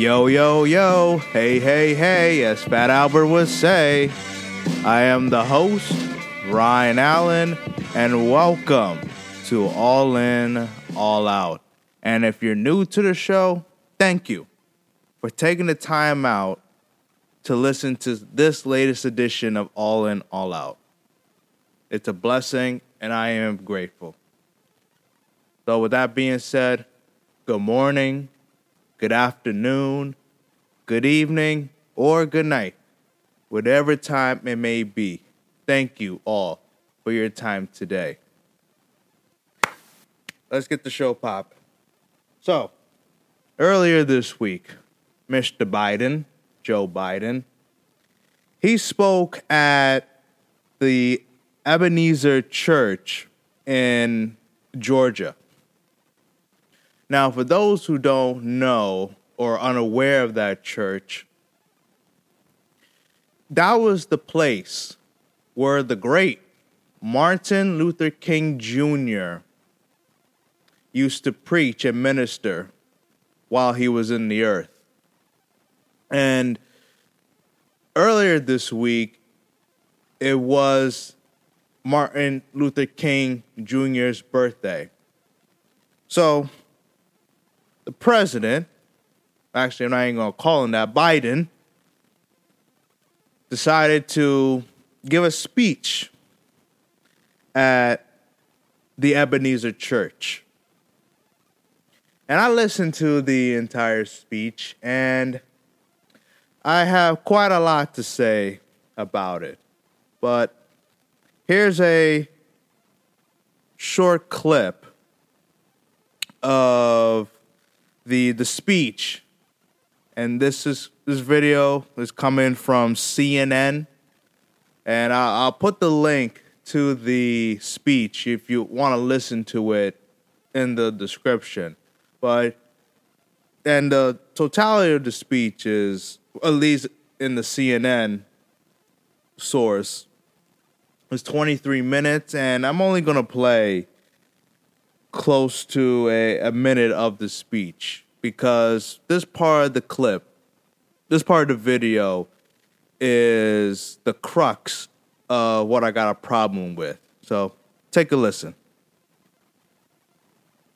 Yo, yo, yo, hey, hey, hey, as Fat Albert would say, I am the host, Ryan Allen, and welcome to All In, All Out. And if you're new to the show, thank you for taking the time out to listen to this latest edition of All In, All Out. It's a blessing, and I am grateful. So, with that being said, good morning, good afternoon, good evening, or good night, whatever time it may be. Thank you all for your time today. Let's get the show popping. So, earlier this week, Mr. Biden, Joe Biden, he spoke at the Ebenezer Church in Georgia. Now, for those who don't know or unaware of that church, that was the place where the great Martin Luther King Jr. used to preach and minister while he was in the earth. And earlier this week, it was Martin Luther King Jr.'s birthday. So, the president, actually, I'm not even going to call him that, Biden, decided to give a speech at the Ebenezer Church. And I listened to the entire speech, and I have quite a lot to say about it. But here's a short clip of the the speech, and this is this video is coming from CNN, and I, I'll put the link to the speech if you want to listen to it in the description. But and the totality of the speech is at least in the CNN source is 23 minutes. And I'm only going to play close to a, a minute of the speech because this part of the clip, this part of the video is the crux of what I got a problem with. So take a listen.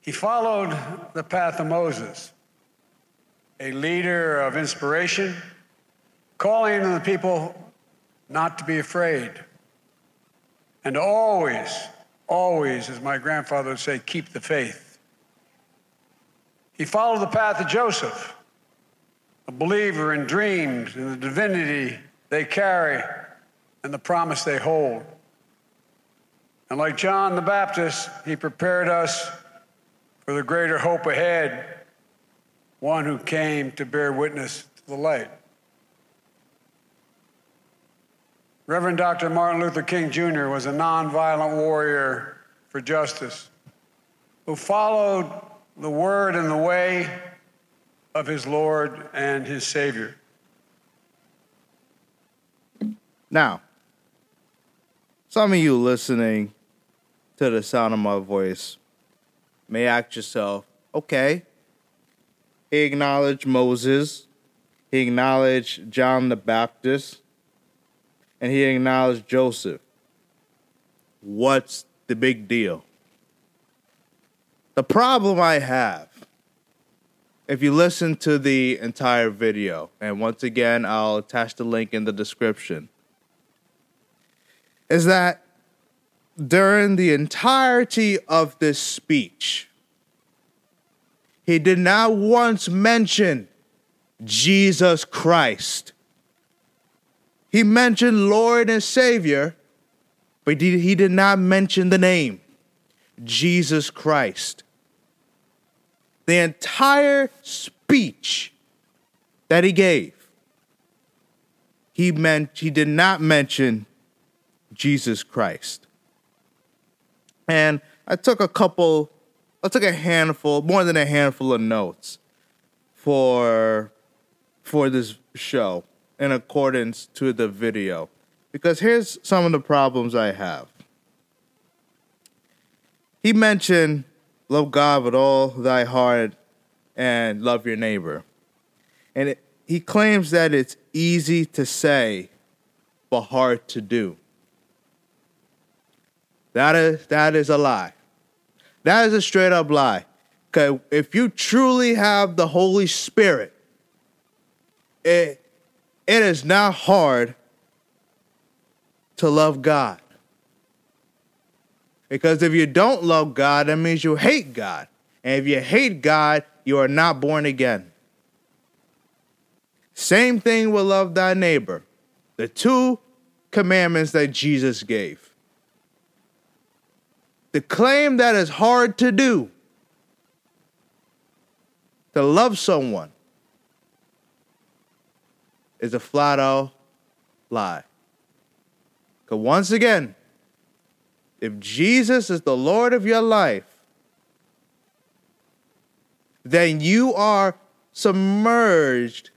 He followed the path of Moses, a leader of inspiration, calling on the people not to be afraid and always always, as my grandfather would say, keep the faith. He followed the path of Joseph, a believer in dreams and the divinity they carry and the promise they hold. And like John the Baptist, he prepared us for the greater hope ahead, one who came to bear witness to the light. Reverend Dr. Martin Luther King Jr. was a nonviolent warrior for justice who followed the word and the way of his Lord and his Savior. Now, some of you listening to the sound of my voice may ask yourself, okay, he acknowledged Moses, he acknowledged John the Baptist, and he acknowledged Joseph. What's the big deal? The problem I have, if you listen to the entire video, and once again, I'll attach the link in the description, is that during the entirety of this speech, he did not once mention Jesus Christ. He mentioned Lord and Savior, but he did not mention the name Jesus Christ. The entire speech that he gave, he meant he did not mention Jesus Christ. And I took a couple, I took a handful, more than a handful of notes for for this show in accordance to the video. Because here's some of the problems I have. He mentioned love God with all thy heart and love your neighbor. And it, he claims that it's easy to say, but hard to do. That is, that is a lie. That is a straight up lie. Because if you truly have the Holy Spirit, it, it is not hard to love God. Because if you don't love God, that means you hate God. And if you hate God, you are not born again. Same thing with love thy neighbor. The two commandments that Jesus gave. The claim that is hard to do to love someone is a flat out lie. Because once again, if Jesus is the Lord of your life, then you are submerged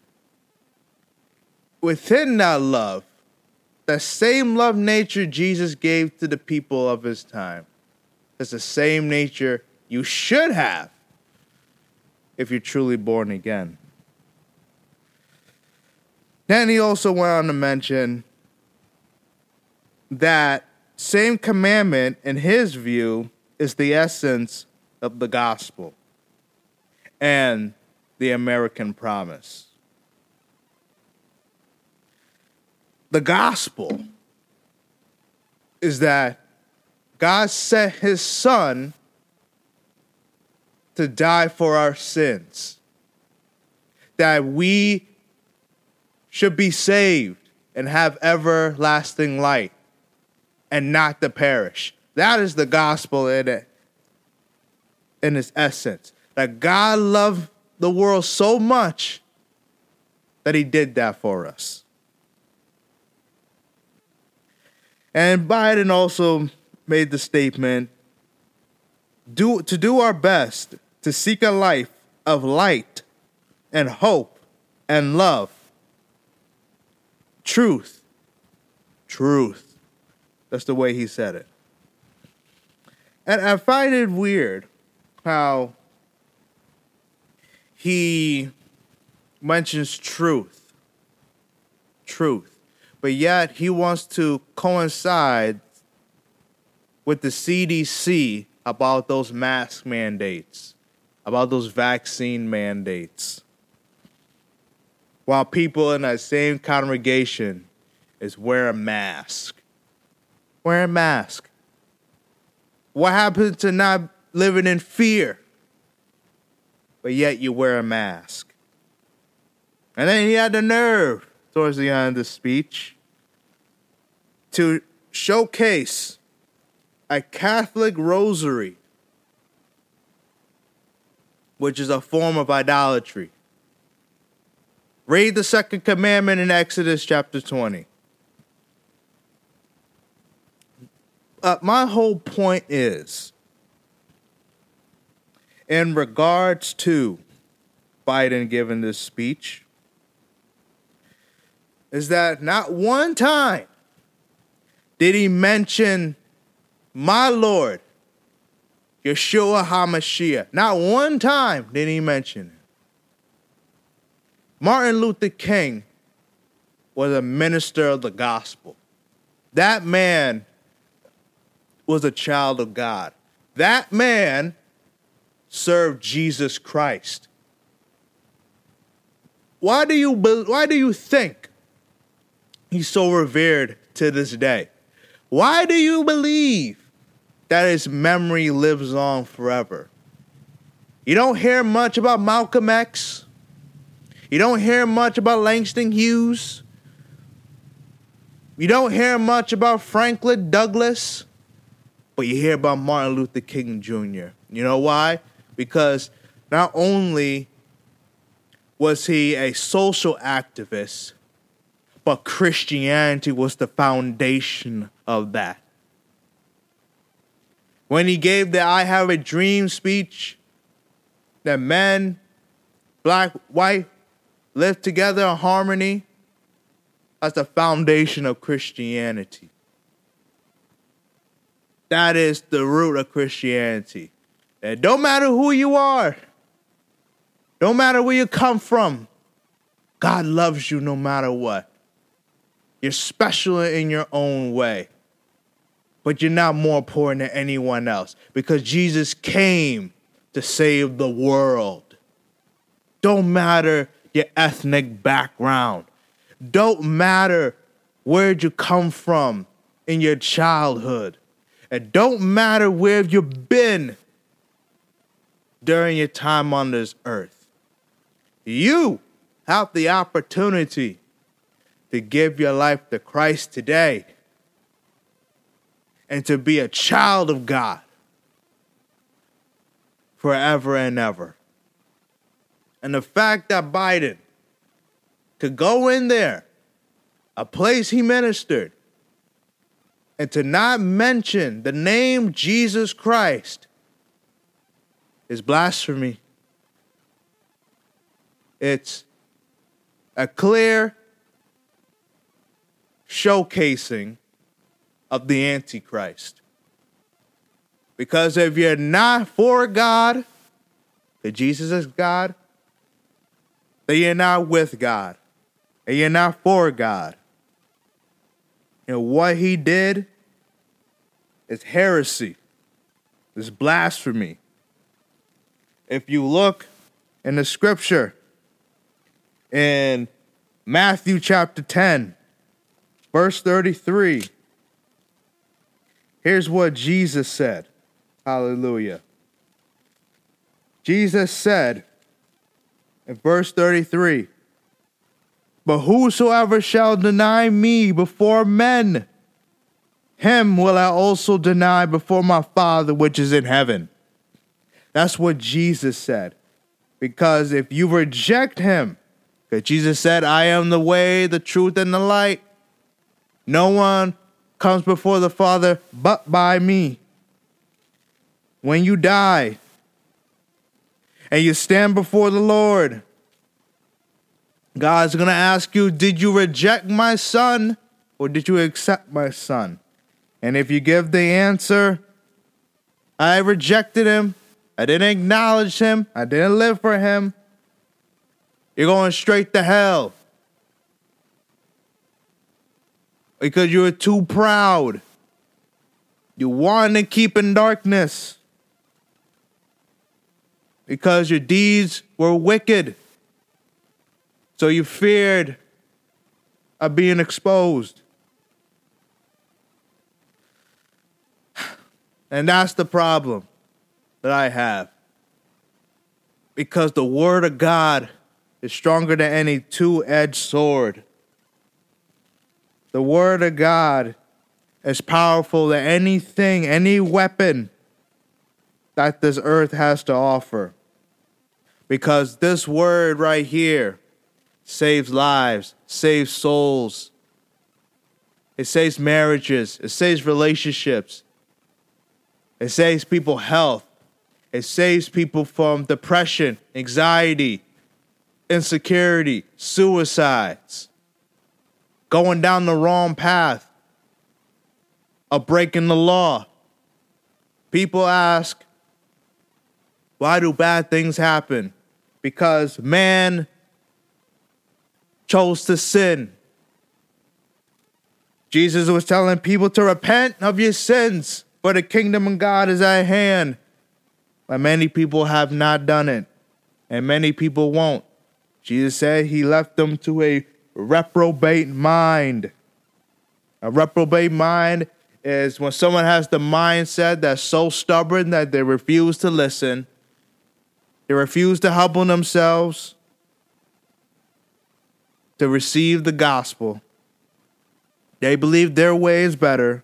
within that love, the same love nature Jesus gave to the people of his time. It's the same nature you should have if you're truly born again. Then he also went on to mention that same commandment, in his view, is the essence of the gospel and the American promise. The gospel is that God sent his son to die for our sins, that we should be saved and have everlasting light and not to perish. That is the gospel in it, in its essence. That God loved the world so much that he did that for us. And Biden also made the statement do, to do our best to seek a life of light and hope and love. Truth. Truth. That's the way he said it. And I find it weird how he mentions truth. Truth but yet he wants to coincide with the CDC about those mask mandates, about those vaccine mandates. While people in that same congregation is wear a mask. Wear a mask. What happened to not living in fear? But yet you wear a mask. And then he had the nerve towards the end of the speech to showcase a Catholic rosary, which is a form of idolatry. Read the second commandment in Exodus chapter 20. Uh, my whole point is in regards to Biden giving this speech, is that not one time did he mention my Lord, Yeshua HaMashiach. Not one time did he mention it. Martin Luther King was a minister of the gospel. That man was a child of God. That man served Jesus Christ. Why do you why do you think he's so revered to this day. Why do you believe that his memory lives on forever? You don't hear much about Malcolm X. You don't hear much about Langston Hughes. You don't hear much about Franklin Douglass, but you hear about Martin Luther King Jr. You know why? Because not only was he a social activist, but Christianity was the foundation of that. When he gave the I Have a Dream speech, that men, black, white, live together in harmony, that's the foundation of Christianity. That is the root of Christianity. It don't matter who you are, don't matter where you come from, God loves you no matter what. You're special in your own way, but you're not more important than anyone else because Jesus came to save the world. Don't matter your ethnic background, don't matter where'd you come from in your childhood, it don't matter where you've been during your time on this earth. You have the opportunity to give your life to Christ today and to be a child of God forever and ever. And the fact that Biden could go in there, a place he ministered, and to not mention the name Jesus Christ is blasphemy. It's a clear showcasing of the Antichrist. Because if you're not for God, that Jesus is God, then you're not with God. And you're not for God. And what he did is heresy, is blasphemy. If you look in the scripture in Matthew chapter 10, verse 33, here's what Jesus said. Hallelujah. Jesus said in verse 33 But whosoever shall deny me before men, him will I also deny before my Father which is in heaven. That's what Jesus said. Because if you reject him, because Jesus said, I am the way, the truth, and the light, no one comes before the Father but by me when you die and you stand before the Lord, God's going to ask you, Did you reject my son or did you accept my son? And if you give the answer, I rejected him, I didn't acknowledge him, I didn't live for him, you're going straight to hell. Because you were too proud. You wanted to keep in darkness because your deeds were wicked. So you feared of being exposed. And that's the problem that I have. Because the Word of God is stronger than any two edged sword. The Word of God is powerful than anything, any weapon that this earth has to offer because this word right here saves lives, saves souls. It saves marriages, it saves relationships. It saves people health. It saves people from depression, anxiety, insecurity, suicides, going down the wrong path, of breaking the law. People ask, why do bad things happen? because man chose to sin. Jesus was telling people to repent of your sins, for the kingdom of God is at hand. But many people have not done it, and many people won't. Jesus said he left them to a reprobate mind. A reprobate mind is when someone has the mindset that's so stubborn that they refuse to listen they refuse to humble themselves to receive the gospel. They believe their way is better.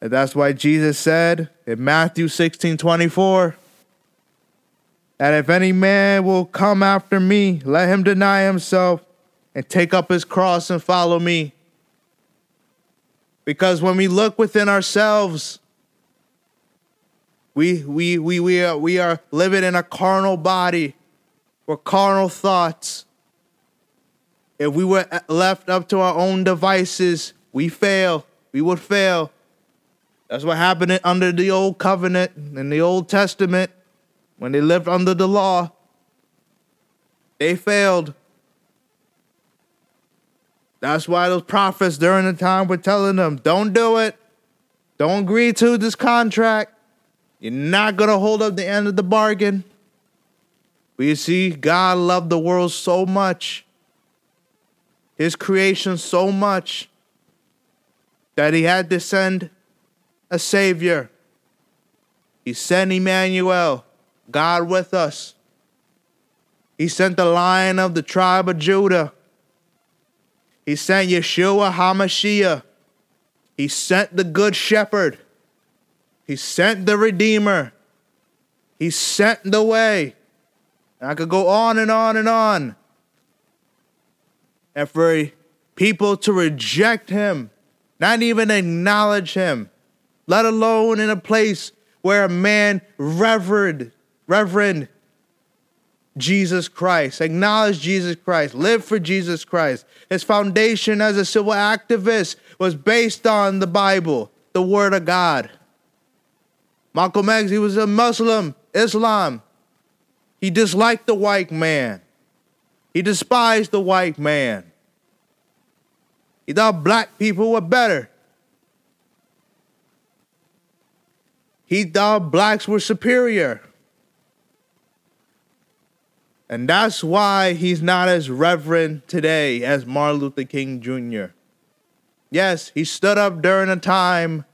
And that's why Jesus said in Matthew 16 24 that if any man will come after me, let him deny himself and take up his cross and follow me. Because when we look within ourselves, we, we, we, we, are, we are living in a carnal body with carnal thoughts. If we were left up to our own devices, we fail. We would fail. That's what happened under the old covenant in the Old Testament when they lived under the law. They failed. That's why those prophets during the time were telling them, don't do it. Don't agree to this contract. You're not going to hold up the end of the bargain. You see, God loved the world so much, His creation so much, that He had to send a Savior. He sent Emmanuel, God with us. He sent the lion of the tribe of Judah. He sent Yeshua HaMashiach. He sent the good shepherd. He sent the redeemer. He sent the way. And I could go on and on and on. And for people to reject him, not even acknowledge him, let alone in a place where a man revered, reverend Jesus Christ, acknowledge Jesus Christ, live for Jesus Christ. His foundation as a civil activist was based on the Bible, the Word of God. Malcolm X, he was a Muslim, Islam. He disliked the white man. He despised the white man. He thought black people were better. He thought blacks were superior. And that's why he's not as reverent today as Martin Luther King Jr. Yes, he stood up during a time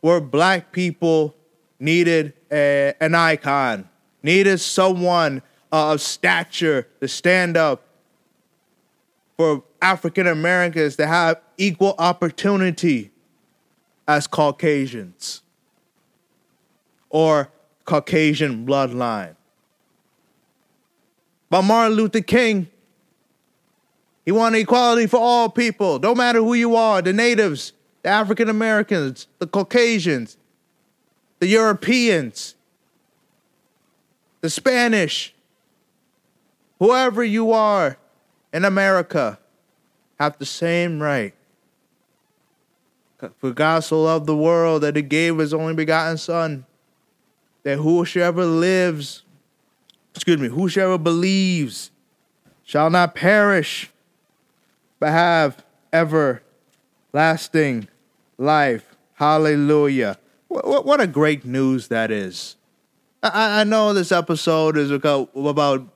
where black people needed a, an icon, needed someone uh, of stature to stand up for African Americans to have equal opportunity as Caucasians or Caucasian bloodline. But Martin Luther King, he wanted equality for all people, no matter who you are the natives, the African Americans, the Caucasians, the Europeans, the Spanish, whoever you are in America, have the same right. For God so loved the world that he gave his only begotten Son, that whosoever lives excuse me, whosoever believes shall not perish, but have everlasting life. Hallelujah. What, what, a great news that is. I, I know this episode is about, about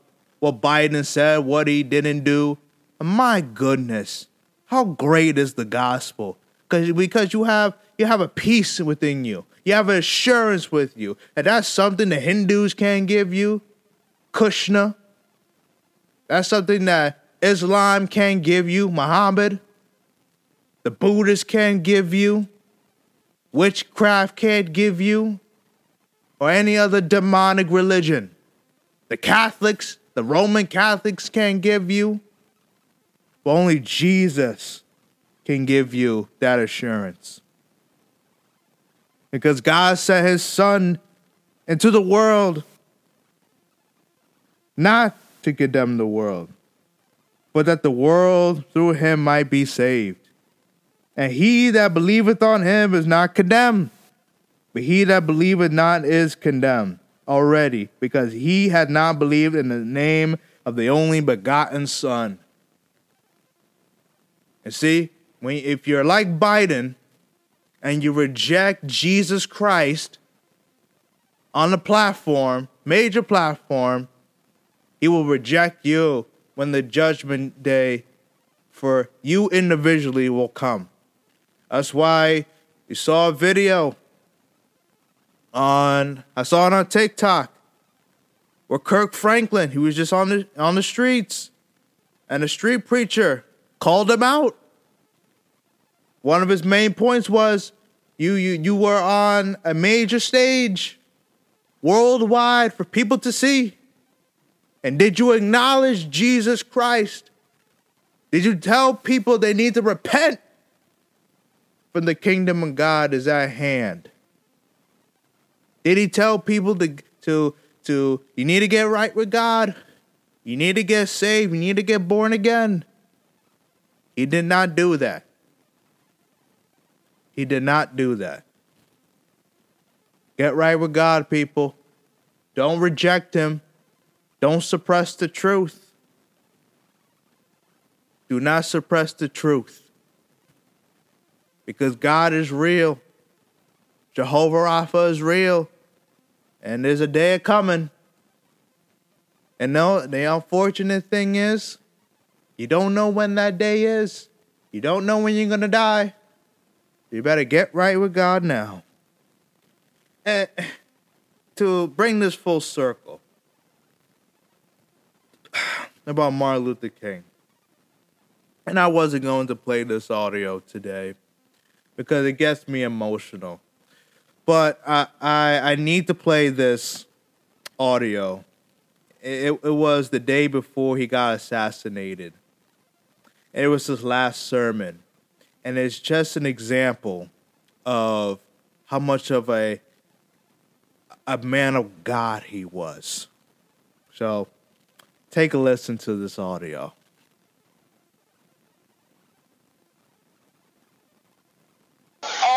what Biden said, what he didn't do. My goodness, how great is the gospel? Because because you have you have a peace within you. You have assurance with you. And that's something the Hindus can't give you. Krishna. That's something that Islam can give you, Muhammad. The Buddhists can give you. Witchcraft can't give you. Or any other demonic religion. The Catholics, the Roman Catholics can give you. But only Jesus can give you that assurance. Because God sent his son into the world not to condemn the world, but that the world through him might be saved. And he that believeth on him is not condemned, but he that believeth not is condemned already, because he had not believed in the name of the only begotten Son. And see, when if you're like Biden and you reject Jesus Christ on a platform, major platform, he will reject you when the judgment day for you individually will come. That's why you saw a video on I saw it on TikTok where Kirk Franklin, he was just on the on the streets, and a street preacher called him out. One of his main points was you you you were on a major stage worldwide for people to see. And did you acknowledge Jesus Christ? Did you tell people they need to repent? For the kingdom of God is at hand. Did he tell people to, to, to you need to get right with God? You need to get saved. You need to get born again. He did not do that. He did not do that. Get right with God, people. Don't reject him. Don't suppress the truth. Do not suppress the truth. Because God is real. Jehovah Rapha is real. And there's a day coming. And no, the unfortunate thing is, you don't know when that day is. You don't know when you're to die. You better get right with God now. And to bring this full circle about Martin Luther King. And I wasn't going to play this audio today because it gets me emotional. But I, I, I need to play this audio. It, it was the day before he got assassinated. It was his last sermon. And it's just an example of how much of a a man of God he was. So take a listen to this audio.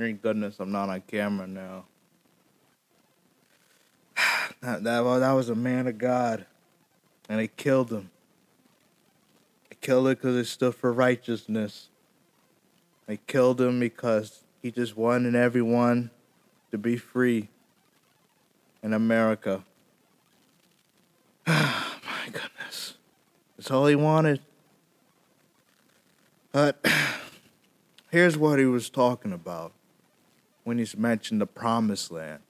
Thank goodness I'm not on camera now. That, that, was, that was a man of God. And they killed him. They killed him because he stood for righteousness. They killed him because he just wanted everyone to be free in America. My goodness. That's all he wanted. But here's what he was talking about when he's mentioned the promised land.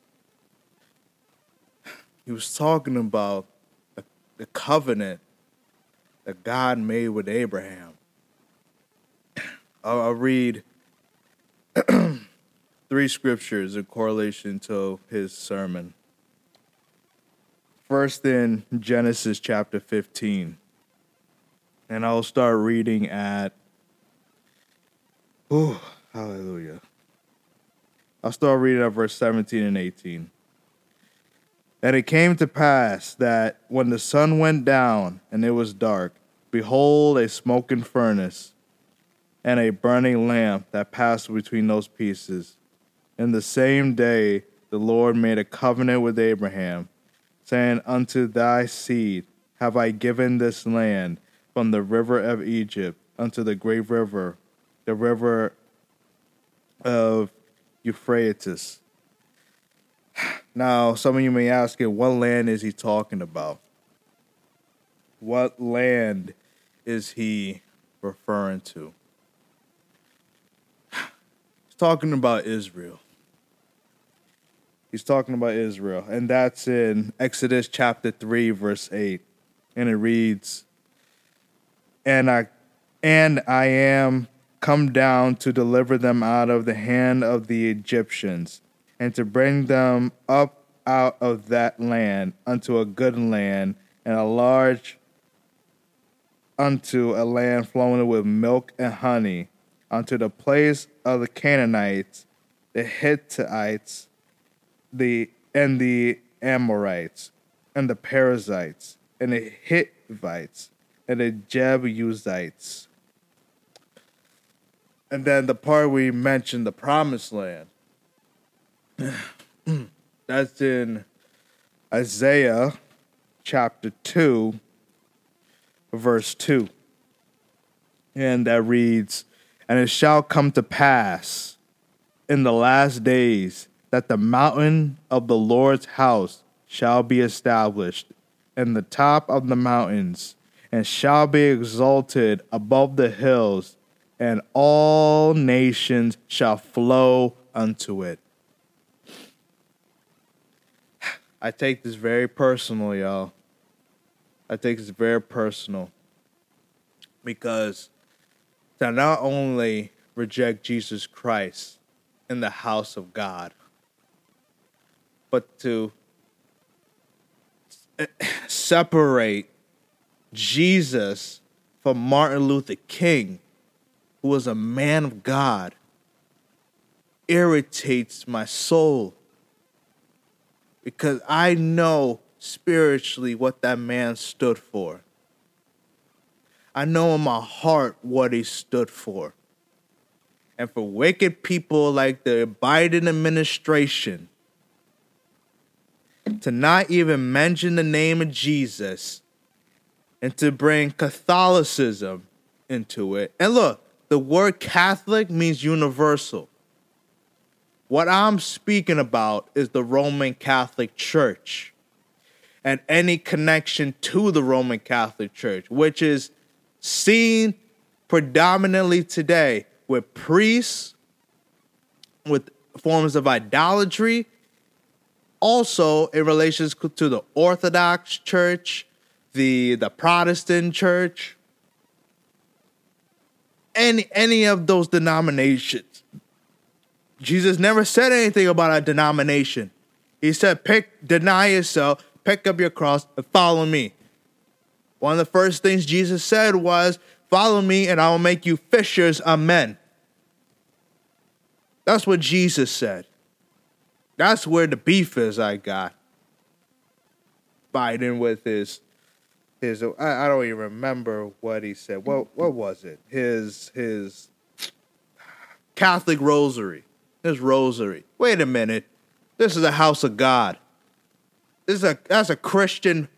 He was talking about the, the covenant that God made with Abraham. I'll, I'll read three scriptures in correlation to his sermon. First, in Genesis chapter 15. And I'll start reading at, oh, hallelujah. I'll start reading at verse 17 and 18. And it came to pass that when the sun went down and it was dark, behold, a smoking furnace and a burning lamp that passed between those pieces. In the same day, the Lord made a covenant with Abraham, saying, Unto thy seed have I given this land from the river of Egypt unto the great river, the river of Euphrates. Now, some of you may ask, it, what land is he talking about? What land is he referring to? He's talking about Israel. He's talking about Israel, and that's in Exodus chapter 3, verse 8. And it reads, And I and I am come down to deliver them out of the hand of the Egyptians, and to bring them up out of that land unto a good land, and a large unto a land flowing with milk and honey, unto the place of the Canaanites, the Hittites, the and the Amorites, and the Perizzites, and the Hivites, and the Jebusites and then the part we mentioned, the promised land. That's in Isaiah chapter 2, verse 2. And that reads, And it shall come to pass in the last days that the mountain of the Lord's house shall be established in the top of the mountains, and shall be exalted above the hills and all nations shall flow unto it. I take this very personal, y'all. I take this very personal because to not only reject Jesus Christ in the house of God, but to separate Jesus from Martin Luther King who was a man of God, irritates my soul because I know spiritually what that man stood for. I know in my heart what he stood for. And for wicked people like the Biden administration to not even mention the name of Jesus and to bring Catholicism into it. And look, the word Catholic means universal. What I'm speaking about is the Roman Catholic Church and any connection to the Roman Catholic Church, which is seen predominantly today with priests, with forms of idolatry, also in relation to the Orthodox Church, the, the Protestant Church, any any of those denominations. Jesus never said anything about a denomination. He said, pick, deny yourself, pick up your cross, and follow me. One of the first things Jesus said was, Follow me, and I will make you fishers of men. That's what Jesus said. That's where the beef is, I got. Biden with his his I, I don't even remember what he said. What what was it? His his Catholic rosary. His rosary. Wait a minute. This is a house of God. This is a that's a Christian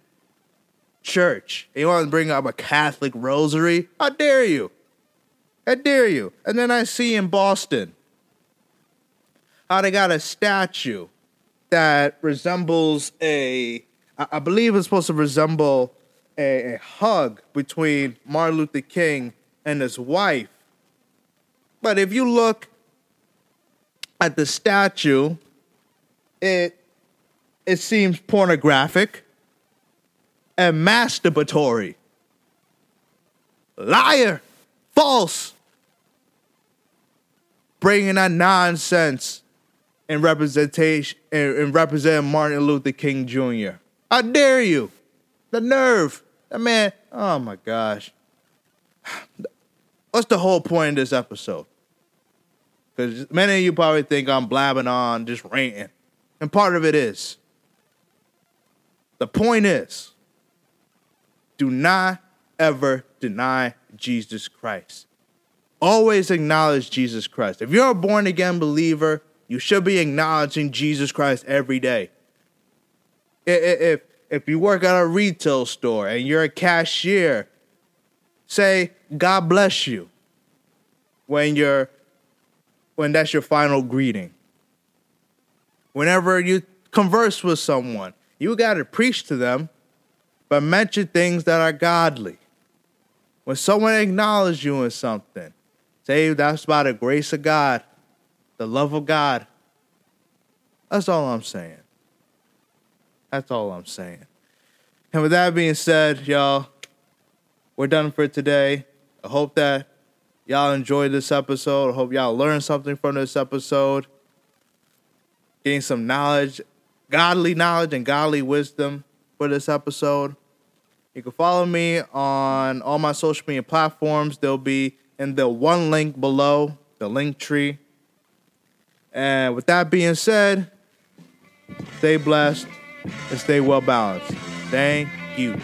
church. And you want to bring up a Catholic rosary? How dare you? How dare you? And then I see in Boston how they got a statue that resembles a I believe it's supposed to resemble a, a hug between Martin Luther King and his wife. But if you look at the statue, it it seems pornographic and masturbatory. Liar, false, bringing that nonsense in representation and representing Martin Luther King Jr. I dare you? The nerve. That man, oh my gosh. What's the whole point of this episode? Because many of you probably think I'm blabbing on, just ranting. And part of it is. The point is do not ever deny Jesus Christ. Always acknowledge Jesus Christ. If you're a born again believer, you should be acknowledging Jesus Christ every day. If, if you work at a retail store and you're a cashier, say, God bless you when you're when that's your final greeting. Whenever you converse with someone, you got to preach to them, but mention things that are godly. When someone acknowledges you in something, say that's by the grace of God, the love of God. That's all I'm saying. That's all I'm saying. And with that being said, y'all, we're done for today. I hope that y'all enjoyed this episode. I hope y'all learned something from this episode. Gain some knowledge, godly knowledge, and godly wisdom for this episode. You can follow me on all my social media platforms. They'll be in the one link below, the Linktree. And with that being said, stay blessed and stay well balanced. Thank you.